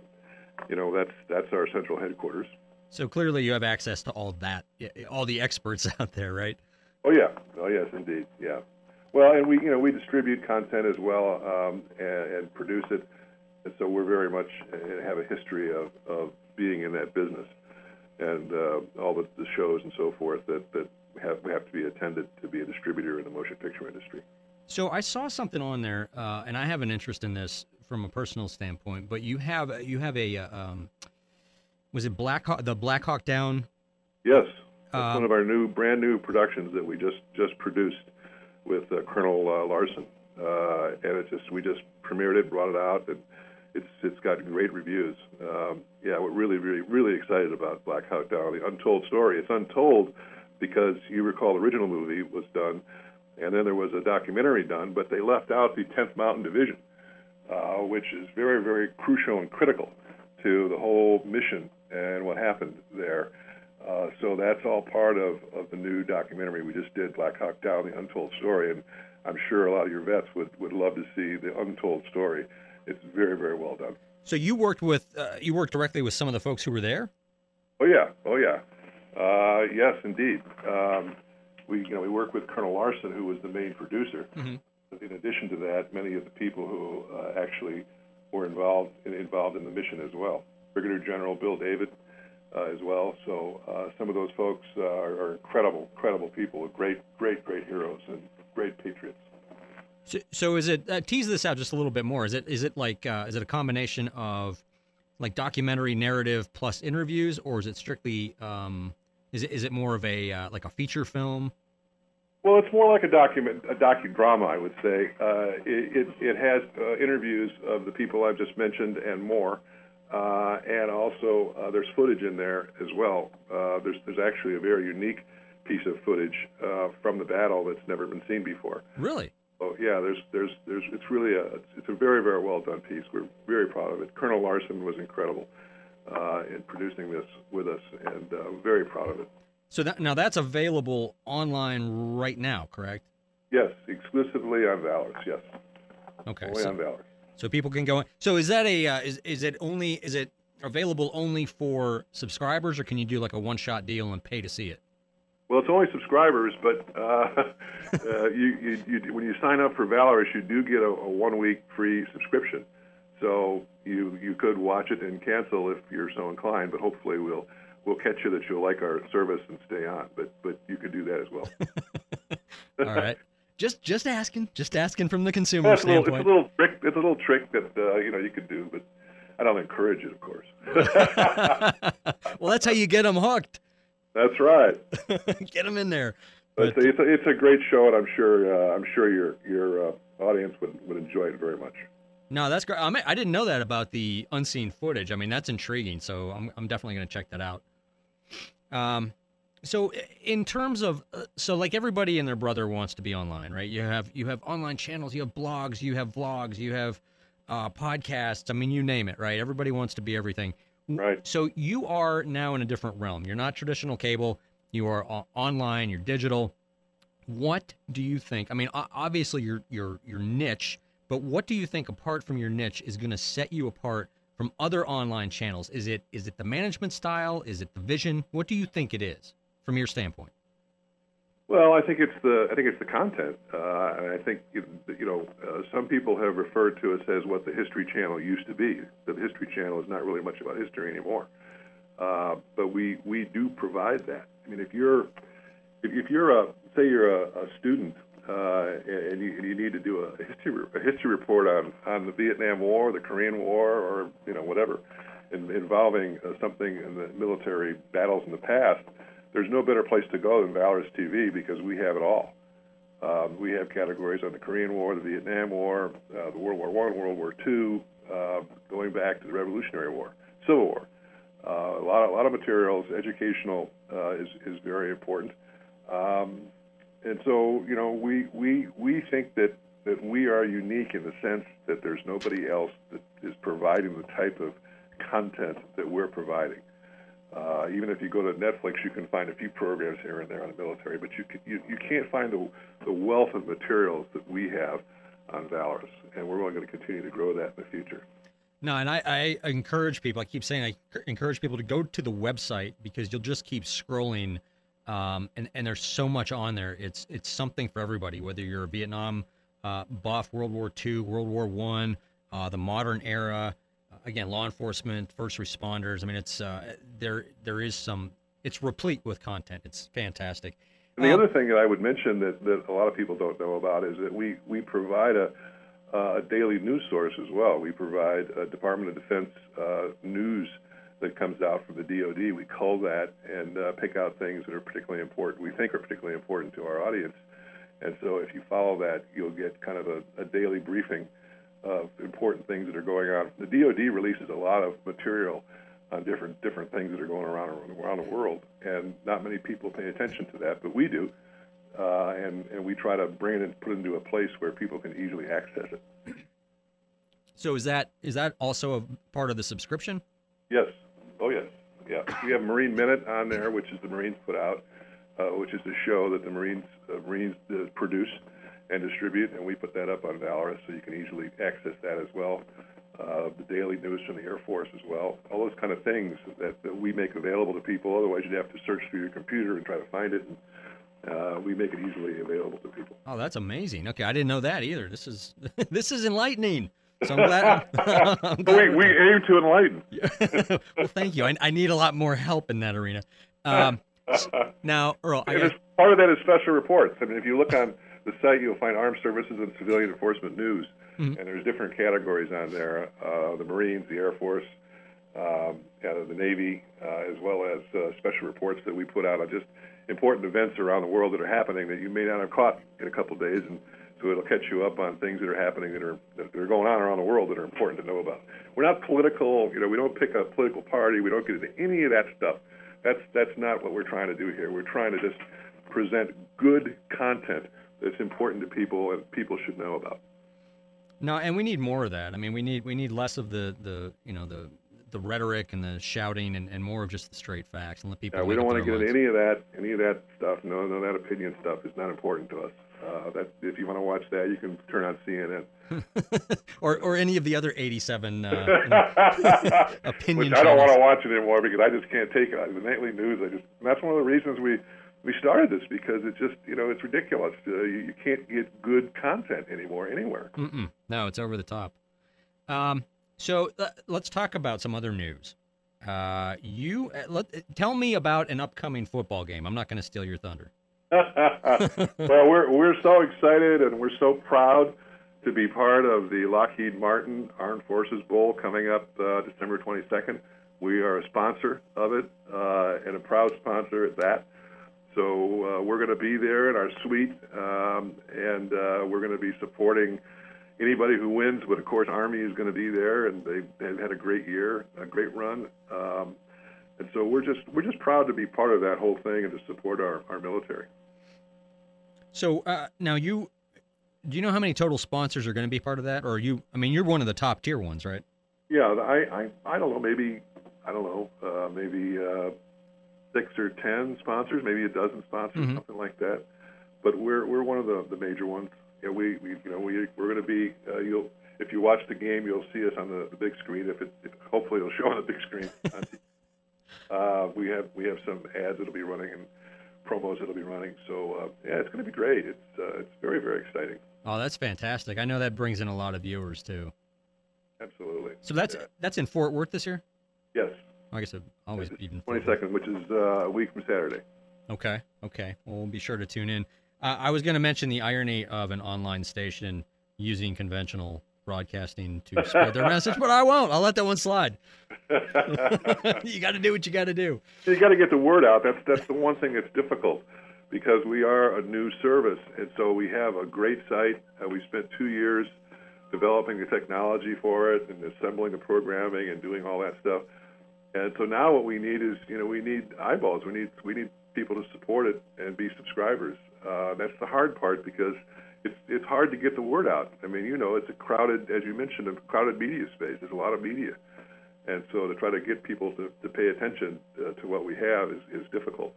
you know that's that's our central headquarters. So clearly you have access to all that, all the experts out there, right? Oh yeah. Oh yes, indeed. Yeah. Well, and we you know we distribute content as well um, and, and, produce it, and so we're very much uh, have a history of, of being in that business, and uh, all the, the, shows and so forth that that have we have to be attended to be a distributor in the motion picture industry. So I saw something on there, uh, and I have an interest in this from a personal standpoint. But you have you have a uh, um, was it Black Hawk, the Black Hawk Down? Yes. That's um, one of our new, brand new productions that we just just produced with uh, Colonel uh, Larson, uh, and it just we just premiered it, brought it out, and it's it's got great reviews. Um, yeah, we're really, really, really excited about Black Hawk Down, the untold story. It's untold because you recall the original movie was done, and then there was a documentary done, but they left out the 10th Mountain Division, uh, which is very, very crucial and critical to the whole mission and what happened there. Uh, so that's all part of, of the new documentary we just did, Black Hawk Down, the untold story. And I'm sure a lot of your vets would, would love to see the untold story. It's very, very well done. So you worked with uh, you worked directly with some of the folks who were there. Oh yeah, oh yeah, uh, yes indeed. Um, we you know we worked with Colonel Larson, who was the main producer, mm-hmm. in addition to that, many of the people who uh, actually were involved involved in the mission as well. Brigadier General Bill David as well. So uh, some of those folks uh, are, are incredible, incredible people, great, great, great heroes and great patriots. So, so is it uh, tease this out just a little bit more? Is it is it like uh, is it a combination of like documentary narrative plus interviews, or is it strictly um, is it is it more of a uh, like a feature film? Well, it's more like a document, a docudrama, I would say. Uh, it, it, it has uh, interviews of the people I've just mentioned and more, uh, and also uh, there's footage in there as well. Uh, there's there's actually a very unique piece of footage uh, from the battle that's never been seen before. Really? So yeah, there's there's there's it's really a it's a very very well done piece. We're very proud of it. Colonel Larson was incredible uh, in producing this with us, and uh, very proud of it. So that, now that's available online right now, correct? Yes, exclusively on Valorous. Yes. Okay. Only so, on Valorous. So people can go. in. So is that a uh, is is it only is it available only for subscribers, or can you do like a one shot deal and pay to see it? Well, it's only subscribers, but uh, uh, you, you, you, when you sign up for Valorous, you do get a, a one-week free subscription. So you you could watch it and cancel if you're so inclined, but hopefully we'll we'll catch you that you'll like our service and stay on. But but you could do that as well. All right. Just just asking, just asking from the consumer It's a, little, it's a little trick. It's a little trick that uh, you know you could do, but I don't encourage it, of course. well, that's how you get them hooked. That's right. get them in there. But But- it's, a, it's a great show, and I'm sure uh, I'm sure your your uh, audience would, would enjoy it very much. No, that's great. I, mean, I didn't know that about the unseen footage. I mean, that's intriguing. So I'm, I'm definitely going to check that out. Um, so in terms of, uh, so like everybody and their brother wants to be online, right? You have you have online channels, you have blogs, you have vlogs, you have uh, podcasts. I mean, you name it, right? Everybody wants to be everything. Right. So you are now in a different realm. You're not traditional cable. You are online. You're digital. What do you think? I mean, obviously your your your niche, but what do you think apart from your niche is going to set you apart from other online channels? Is it is it the management style? Is it the vision? What do you think it is from your standpoint? Well, I think it's the I think it's the content, uh, I think you, know uh, some people have referred to it as what the History Channel used to be. The History Channel is not really much about history anymore, uh, but we we do provide that. I mean, if you're if, if you're a say you're a, a student uh, and, you, and you need to do a history a history report on on the Vietnam War, the Korean War, or you know whatever in, involving uh, something in the military battles in the past there's no better place to go than Valorous TV because we have it all. Um, we have categories on the Korean War, the Vietnam War, uh, the World War One, World War Two, uh, going back to the Revolutionary War, Civil War. Uh, a lot, of, a lot of materials. Educational uh, is is very important, um, and so you know we we we think that that we are unique in the sense that there's nobody else that is providing the type of content that we're providing. Uh, even if you go to Netflix, you can find a few programs here and there on the military, but you can, you, you can't find the, the wealth of materials that we have on Valorous, and we're only going to continue to grow that in the future. No, and I, I encourage people. I keep saying I encourage people to go to the website because you'll just keep scrolling, um, and and there's so much on there. It's it's something for everybody. Whether you're a Vietnam uh, buff, World War II, World War One, uh, the modern era, again, law enforcement, first responders. I mean, it's uh, there there is some. It's replete with content. It's fantastic. And the Um, other thing that I would mention that, that a lot of people don't know about is that we, we provide a, uh, a daily news source as well. We provide a Department of Defense uh, news that comes out from the DoD. We cull that and uh, pick out things that are particularly important. We think are particularly important to our audience. And so, if you follow that, you'll get kind of a, a daily briefing of important things that are going on. The DoD releases a lot of material on different different things that are going around around the world, and not many people pay attention to that, but we do, uh, and and we try to bring it and put it into a place where people can easily access it. So is that is that also a part of the subscription? Yes. Oh, yes. Yeah. We have Marine Minute on there, which is the Marines put out, uh, which is a show that the Marines uh, Marines uh, produce and distribute, and we put that up on Valorous, so you can easily access that as well. Uh, the daily news from the Air Force as well. All those kind of things that, that we make available to people. Otherwise, you'd have to search through your computer and try to find it. And, uh, we make it easily available to people. Oh, that's amazing. Okay, I didn't know that either. This is this is enlightening. So I'm glad. I'm glad we, we aim to enlighten. well, thank you. I, I, need a lot more help in that arena. Um, now, Earl, I got... part of that is special reports. I mean, if you look on the site, you'll find armed services and civilian enforcement news, mm-hmm. and there's different categories on there: uh, the Marines, the Air Force, um, the Navy, uh, as well as uh, special reports that we put out on just important events around the world that are happening that you may not have caught in a couple of days, and so it'll catch you up on things that are happening that are that are going on around the world that are important to know about. We're not political, you know. We don't pick a political party. We don't get into any of that stuff. That's that's not what we're trying to do here. We're trying to just present good content that's important to people and people should know about. No, and we need more of that. I mean, we need we need less of the the you know the the rhetoric and the shouting and, and more of just the straight facts and let people. Yeah, we don't want to get into any of that any of that stuff. No, no, that opinion stuff is not important to us. Uh, that if you want to watch that, you can turn on CNN. or or any of the other 87 uh, opinion. Which I don't want to watch it anymore because I just can't take it. The nightly news. I just that's one of the reasons we we started this because it's just you know it's ridiculous. Uh, you, you, can't get good content anymore anywhere. Mm-mm. No, it's over the top. Um, so uh, let's talk about some other news. Uh, you uh, let, tell me about an upcoming football game. I'm not going to steal your thunder. well, we're we're so excited and we're so proud to be part of the Lockheed Martin Armed Forces Bowl coming up uh, December 22nd. We are a sponsor of it uh, and a proud sponsor at that. So uh, we're going to be there in our suite, um, and uh, we're going to be supporting anybody who wins. But of course, Army is going to be there, and they, they've had a great year, a great run. Um, and so we're just we're just proud to be part of that whole thing and to support our, our military. So uh, now you do you know how many total sponsors are going to be part of that, or you? I mean, you're one of the top tier ones, right? Yeah, I I, I don't know, maybe I don't know, uh, maybe uh, six or ten sponsors, maybe a dozen sponsors, mm-hmm. something like that. But we're we're one of the, the major ones. Yeah, we, we you know we we're going to be uh, you'll if you watch the game you'll see us on the, the big screen. If it if, hopefully it'll show on the big screen. uh, we have we have some ads that'll be running and promos that'll be running. So uh, yeah, it's going to be great. It's uh, it's very very exciting. Oh, that's fantastic! I know that brings in a lot of viewers too. Absolutely. So that's yeah. that's in Fort Worth this year. I guess it always even twenty second, which is uh, a week from Saturday. Okay. Okay. Well, we'll be sure to tune in. Uh, I was going to mention the irony of an online station using conventional broadcasting to spread their message, but I won't. I'll let that one slide. you got to do what you got to do. You got to get the word out. That's that's the one thing that's difficult because we are a new service, and so we have a great site. Uh, we spent two years developing the technology for it and assembling the programming and doing all that stuff. And so now what we need is, you know, we need eyeballs. We need we need people to support it and be subscribers. Uh, that's the hard part because it's it's hard to get the word out. I mean, you know, it's a crowded, as you mentioned, a crowded media space. There's a lot of media, and so to try to get people to, to pay attention uh, to what we have is, is difficult.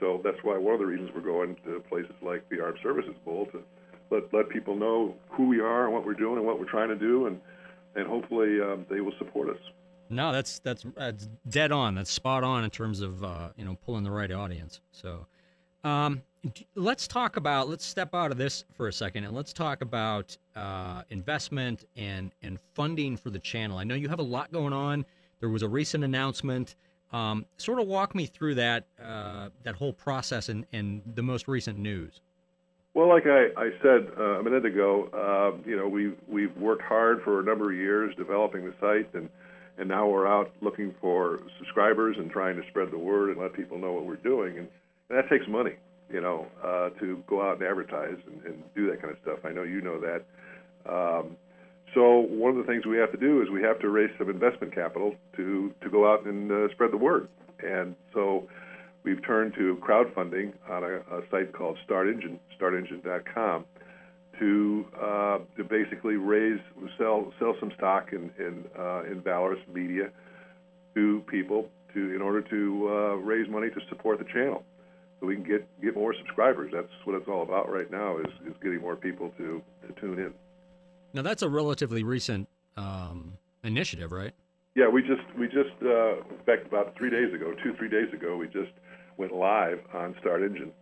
So that's why one of the reasons we're going to places like the Armed Services Bowl to let let people know who we are and what we're doing and what we're trying to do, and and hopefully um, they will support us. No, that's that's dead on. That's spot on in terms of uh, you know pulling the right audience. So, um, let's talk about let's step out of this for a second and let's talk about uh, investment and and funding for the channel. I know you have a lot going on. There was a recent announcement. Um, sort of walk me through that uh, that whole process and, and the most recent news. Well, like I, I said uh, a minute ago, uh, you know we we've worked hard for a number of years developing the site and and now we're out looking for subscribers and trying to spread the word and let people know what we're doing, and, and that takes money, you know, uh, to go out and advertise and, and do that kind of stuff. I know you know that. Um, so one of the things we have to do is we have to raise some investment capital to to go out and uh, spread the word, and so we've turned to crowdfunding on a, a site called Start Engine, StartEngine.com to uh, to basically raise sell sell some stock in in uh, in Valorous Media to people to in order to uh, raise money to support the channel so we can get get more subscribers. That's what it's all about right now is is getting more people to to tune in. Now that's a relatively recent um, initiative, right? Yeah, we just we just uh, in fact about three days ago, two three days ago, we just went live on Start Engine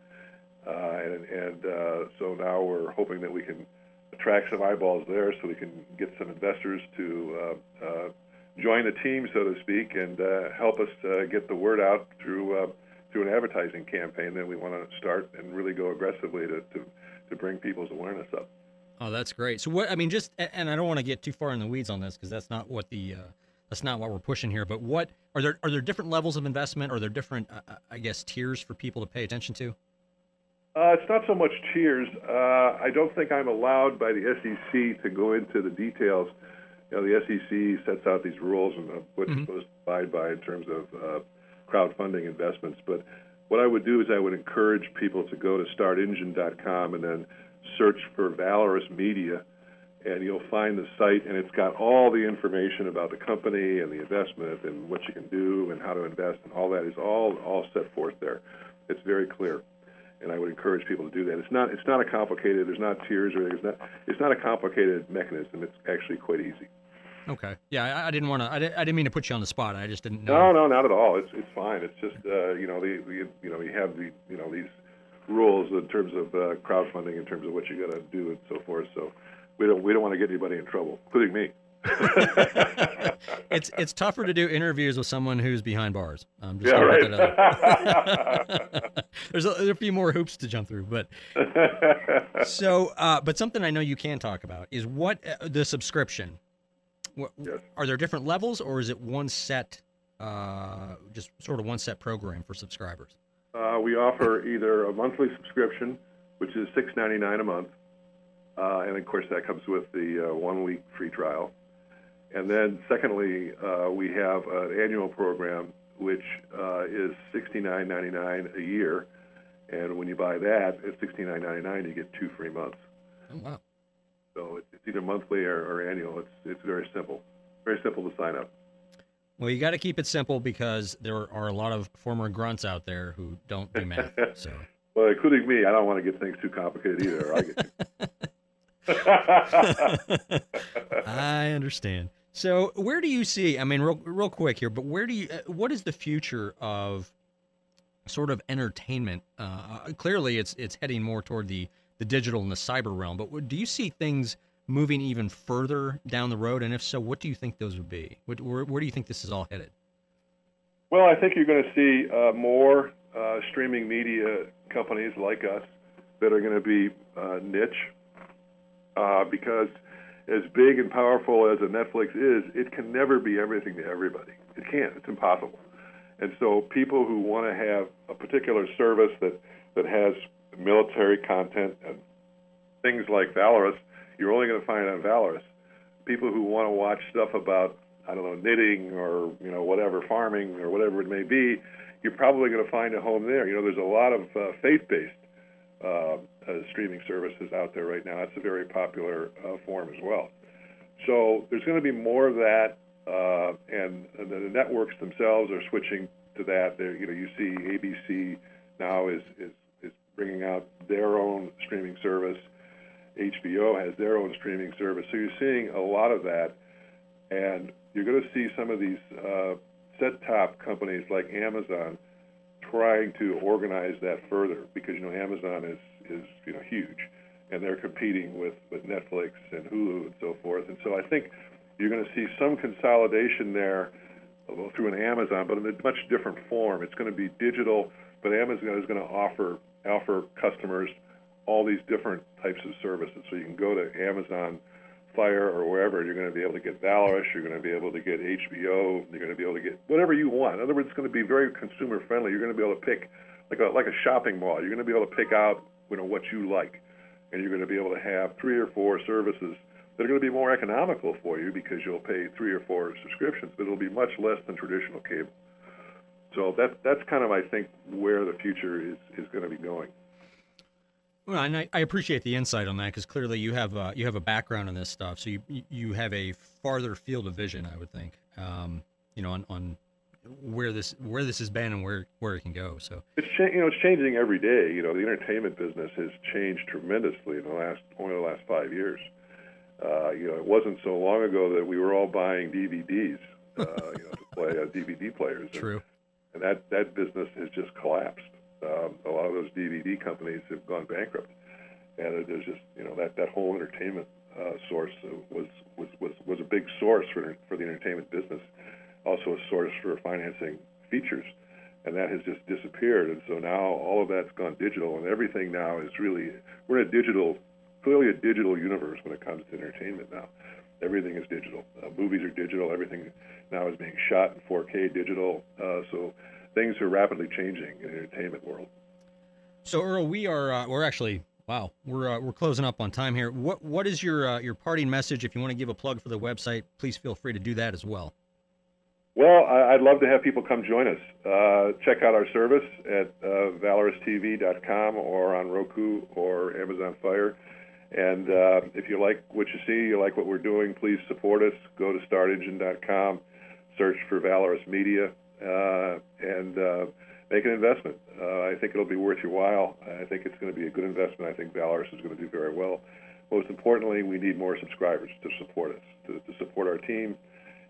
and and uh, so now we're hoping that we can attract some eyeballs there, so we can get some investors to uh, uh, join the team, so to speak, and uh, help us uh, get the word out through uh, through an advertising campaign that we want to start and really go aggressively to, to to bring people's awareness up. Oh, that's great. So what I mean, just and I don't want to get too far in the weeds on this because that's not what the uh, that's not what we're pushing here. But what are there are there different levels of investment? Are there different uh, I guess tiers for people to pay attention to? Uh, it's not so much cheers. Uh, I don't think I'm allowed by the SEC to go into the details. You know, the SEC sets out these rules and uh, what Mhm. you're supposed to abide by in terms of uh, crowdfunding investments. But what I would do is I would encourage people to go to startengine.com and then search for Valorous Media, and you'll find the site, and it's got all the information about the company and the investment and what you can do and how to invest, and all that is all all set forth there. It's very clear and I would encourage people to do that. It's not it's not a complicated. There's not tiers or. It's not it's not a complicated mechanism. It's actually quite easy. Okay. Yeah, I, I didn't want to. I, di- I didn't mean to put you on the spot. I just didn't know. No, no, not at all. It's it's fine. It's just uh, you know the, the you know you have the you know these rules in terms of uh, crowdfunding, in terms of what you got to do and so forth. So we don't we don't want to get anybody in trouble, including me. it's it's tougher to do interviews with someone who's behind bars. I'm just Yeah, right. there's, a, there's a few more hoops to jump through, but so uh, but something I know you can talk about is what uh, the subscription. What, Yes. Are there different levels, or is it one set, uh, just sort of one set program for subscribers? Uh, we offer either a monthly subscription, which is six ninety nine a month, uh, and of course that comes with the uh, one week free trial. And then secondly, uh, we have an annual program which uh, is sixty nine ninety nine a year, and when you buy that at sixty nine ninety nine, you get two free months. Oh wow. So it's either monthly or, or annual. It's it's very simple, very simple to sign up. Well, you got to keep it simple because there are a lot of former grunts out there who don't do math. So. Well, including me, I don't want to get things too complicated either. I get I understand. So, where do you see? I mean, real, real quick here, but where do you? uh, What is the future of sort of entertainment? Uh, clearly, it's it's heading more toward the the digital and the cyber realm. But do you see things moving even further down the road? And if so, what do you think those would be? What, where, where do you think this is all headed? Well, I think you're going to see uh, more uh, streaming media companies like us that are going to be uh, niche uh, because as big and powerful as a Netflix is, it can never be everything to everybody. It can't. It's impossible. And so people who want to have a particular service that, that has military content and things like Valorous, you're only going to find on Valorous. People who want to watch stuff about I don't know, knitting or you know whatever, farming or whatever it may be, you're probably going to find a home there. You know, there's a lot of uh, faith-based uh, streaming services out there right now. That's a very popular uh, form as well. So there's going to be more of that, uh, and, and the networks themselves are switching to that. They're, you know, you see ABC now is is is bringing out their own streaming service. HBO has their own streaming service. So you're seeing a lot of that, and you're going to see some of these uh, set-top companies like Amazon trying to organize that further because you know Amazon is is you know huge, and they're competing with with Netflix and Hulu and so forth. And so I think you're going to see some consolidation there through an Amazon, but in a much different form. It's going to be digital, but Amazon is going to offer offer customers all these different types of services. So you can go to Amazon Fire or wherever, and you're going to be able to get Valorous, you're going to be able to get HBO, you're going to be able to get whatever you want. In other words, it's going to be very consumer friendly. You're going to be able to pick like a like a shopping mall. You're going to be able to pick out you know what you like, and you're going to be able to have three or four services that are going to be more economical for you because you'll pay three or four subscriptions, but it'll be much less than traditional cable. So that that's kind of I think where the future is is going to be going. Well, and I, I appreciate the insight on that because clearly you have uh, you have a background in this stuff, so you you have a farther field of vision, I would think. Um, you know, on, on where this where this has been and where where it can go. So It's cha- you know it's changing every day. You know the entertainment business has changed tremendously in the last only the last five years. Uh, you know it wasn't so long ago that we were all buying DVDs, uh, you know, to play uh, DVD players. And- true. and that that business has just collapsed. Um, a lot of those DVD companies have gone bankrupt, and there's just you know that that whole entertainment uh, source was, was was was a big source for for the entertainment business, also a source for financing features, and that has just disappeared. And so now all of that's gone digital, and everything now is really we're in a digital, clearly a digital universe when it comes to entertainment now. Everything is digital. Uh, movies are digital. Everything now is being shot in 4K digital. Uh, so things are rapidly changing in the entertainment world. So Earl, we are uh, we're actually wow we're uh, we're closing up on time here. What what is your uh, your parting message? If you want to give a plug for the website, please feel free to do that as well. Well, I'd love to have people come join us. Uh, check out our service at uh, valoroustv.com or on Roku or Amazon Fire. And uh, if you like what you see, you like what we're doing, please support us. Go to startengine.com, search for Valorous Media, uh, and uh, make an investment. Uh, I think it'll be worth your while. I think it's going to be a good investment. I think Valorous is going to do very well. Most importantly, we need more subscribers to support us, to, to support our team,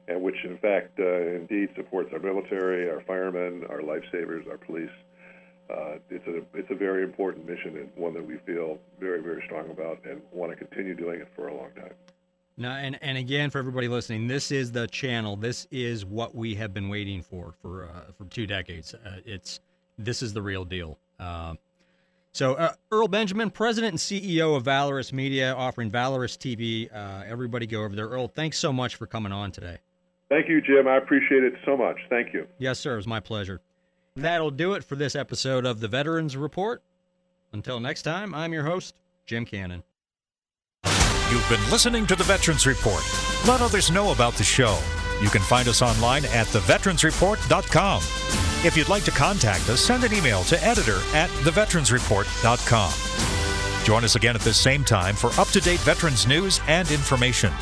and which in fact, uh, indeed, supports our military, our firemen, our lifesavers, our police. Uh, it's a it's a very important mission and one that we feel very very strong about and want to continue doing it for a long time. Now, and and again, for everybody listening, this is the channel. This is what we have been waiting for for uh, for two decades. Uh, it's this is the real deal. Uh, so, uh, Earl Benjamin, president and CEO of Valorous Media, offering Valorous TV. Uh, everybody go over there. Earl, thanks so much for coming on today. Thank you, Jim. I appreciate it so much. Thank you. Yes, sir. It was my pleasure. That'll do it for this episode of the Veterans Report. Until next time, I'm your host, Jim Cannon. You've been listening to the Veterans Report. Let others know about the show. You can find us online at theveteransreport.com. If you'd like to contact us, send an email to editor at theveteransreport.com. Join us again at this same time for up to date veterans news and information.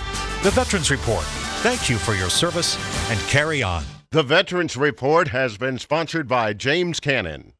The Veterans Report. Thank you for your service and carry on. The Veterans Report has been sponsored by James Cannon.